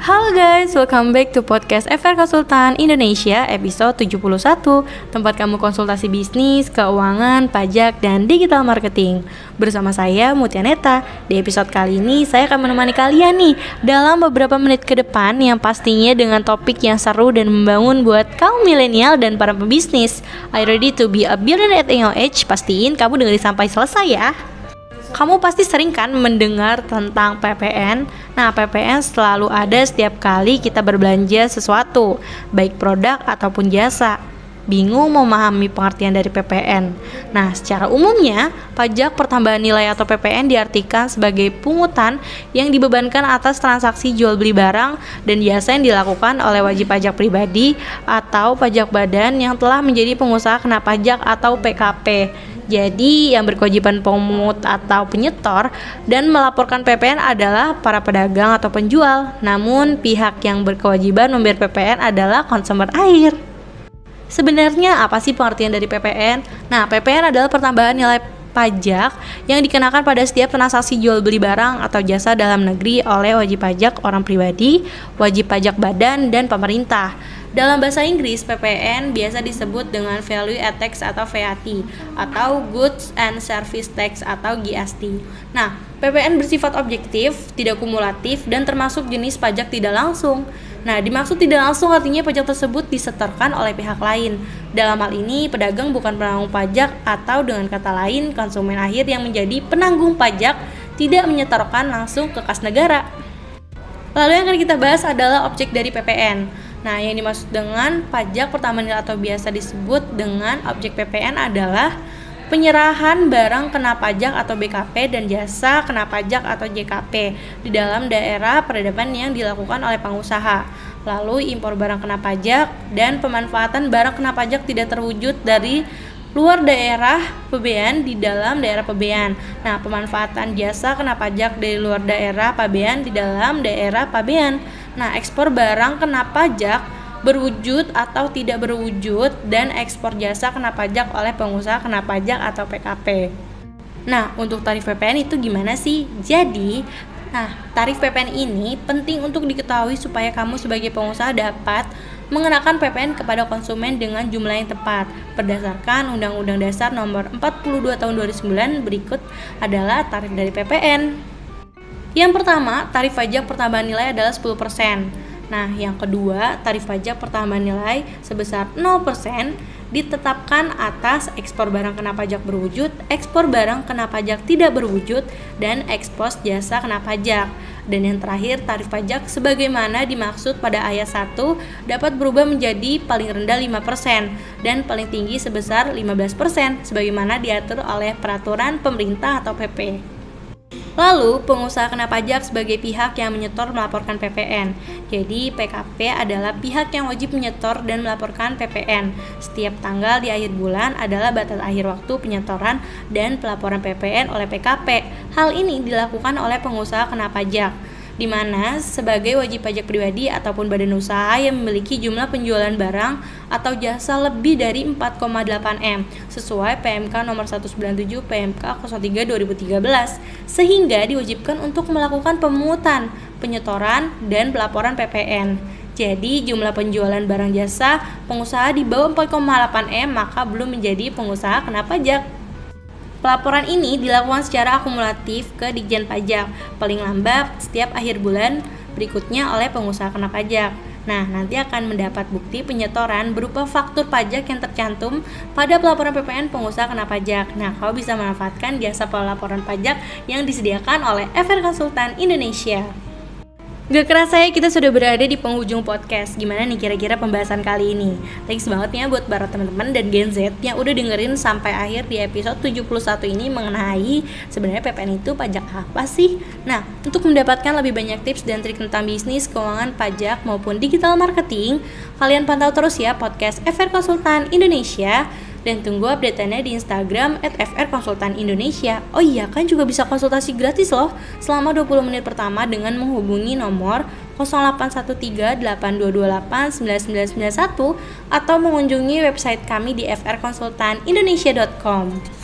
Halo guys, welcome back to podcast FR Konsultan Indonesia episode 71 Tempat kamu konsultasi bisnis, keuangan, pajak, dan digital marketing. Bersama saya Mutianeta Di episode kali ini saya akan menemani kalian nih Dalam beberapa menit ke depan yang pastinya dengan topik yang seru dan membangun buat kaum milenial dan para pebisnis. You ready to be a billionaire at young age? Pastiin kamu dengerin sampai selesai ya kamu pasti sering kan mendengar tentang PPN. Nah, PPN selalu ada setiap kali kita berbelanja sesuatu, baik produk ataupun jasa. Bingung memahami pengertian dari PPN. Nah, secara umumnya, pajak pertambahan nilai atau PPN diartikan sebagai pungutan yang dibebankan atas transaksi jual beli barang dan jasa yang dilakukan oleh wajib pajak pribadi atau pajak badan yang telah menjadi pengusaha kena pajak atau PKP. Jadi yang berkewajiban pemungut atau penyetor dan melaporkan PPN adalah para pedagang atau penjual. Namun pihak yang berkewajiban membayar PPN adalah konsumer air. Sebenarnya apa sih pengertian dari PPN? Nah, PPN adalah pertambahan nilai pajak yang dikenakan pada setiap transaksi jual beli barang atau jasa dalam negeri oleh wajib pajak orang pribadi, wajib pajak badan, dan pemerintah. Dalam bahasa Inggris, PPN biasa disebut dengan Value Add Tax atau VAT atau Goods and Service Tax atau GST. Nah, PPN bersifat objektif, tidak kumulatif, dan termasuk jenis pajak tidak langsung. Nah, dimaksud tidak langsung artinya pajak tersebut disetorkan oleh pihak lain. Dalam hal ini, pedagang bukan penanggung pajak atau dengan kata lain, konsumen akhir yang menjadi penanggung pajak tidak menyetorkan langsung ke kas negara. Lalu yang akan kita bahas adalah objek dari PPN. Nah, yang dimaksud dengan pajak pertama nilai atau biasa disebut dengan objek PPN adalah penyerahan barang kena pajak atau BKP dan jasa kena pajak atau JKP di dalam daerah peradaban yang dilakukan oleh pengusaha. Lalu impor barang kena pajak dan pemanfaatan barang kena pajak tidak terwujud dari luar daerah PBN di dalam daerah PBN. Nah, pemanfaatan jasa kena pajak dari luar daerah PBN di dalam daerah PBN. Nah, ekspor barang kena pajak berwujud atau tidak berwujud dan ekspor jasa kena pajak oleh pengusaha kena pajak atau PKP. Nah, untuk tarif PPN itu gimana sih? Jadi, nah, tarif PPN ini penting untuk diketahui supaya kamu sebagai pengusaha dapat mengenakan PPN kepada konsumen dengan jumlah yang tepat. Berdasarkan Undang-Undang Dasar Nomor 42 Tahun 2009 berikut adalah tarif dari PPN. Yang pertama, tarif pajak pertambahan nilai adalah 10%. Nah, yang kedua, tarif pajak pertambahan nilai sebesar 0% ditetapkan atas ekspor barang kena pajak berwujud, ekspor barang kena pajak tidak berwujud, dan ekspos jasa kena pajak. Dan yang terakhir, tarif pajak sebagaimana dimaksud pada ayat 1 dapat berubah menjadi paling rendah 5% dan paling tinggi sebesar 15% sebagaimana diatur oleh peraturan pemerintah atau PP. Lalu, pengusaha kena pajak sebagai pihak yang menyetor melaporkan PPN. Jadi, PKP adalah pihak yang wajib menyetor dan melaporkan PPN. Setiap tanggal di akhir bulan adalah batas akhir waktu penyetoran dan pelaporan PPN oleh PKP. Hal ini dilakukan oleh pengusaha kena pajak di mana sebagai wajib pajak pribadi ataupun badan usaha yang memiliki jumlah penjualan barang atau jasa lebih dari 4,8 M sesuai PMK nomor 197 PMK 03 2013 sehingga diwajibkan untuk melakukan pemungutan, penyetoran, dan pelaporan PPN. Jadi jumlah penjualan barang jasa pengusaha di bawah 4,8 M maka belum menjadi pengusaha kena pajak. Pelaporan ini dilakukan secara akumulatif ke Dijen Pajak, paling lambat setiap akhir bulan berikutnya oleh pengusaha kena pajak. Nah, nanti akan mendapat bukti penyetoran berupa faktur pajak yang tercantum pada pelaporan PPN pengusaha kena pajak. Nah, kau bisa memanfaatkan jasa pelaporan pajak yang disediakan oleh FR Konsultan Indonesia. Gak kerasa ya kita sudah berada di penghujung podcast. Gimana nih kira-kira pembahasan kali ini? Thanks banget ya buat para teman-teman dan Gen Z Yang udah dengerin sampai akhir di episode 71 ini Mengenai sebenarnya PPN itu pajak apa sih? Nah untuk mendapatkan lebih banyak tips dan trik tentang bisnis, keuangan, pajak maupun digital marketing Kalian pantau terus ya podcast FR Konsultan Indonesia dan tunggu update-nya di Instagram at FR. Oh iya kan juga bisa konsultasi gratis loh selama 20 menit pertama dengan menghubungi nomor 081382289991 atau mengunjungi website kami di frkonsultanindonesia.com.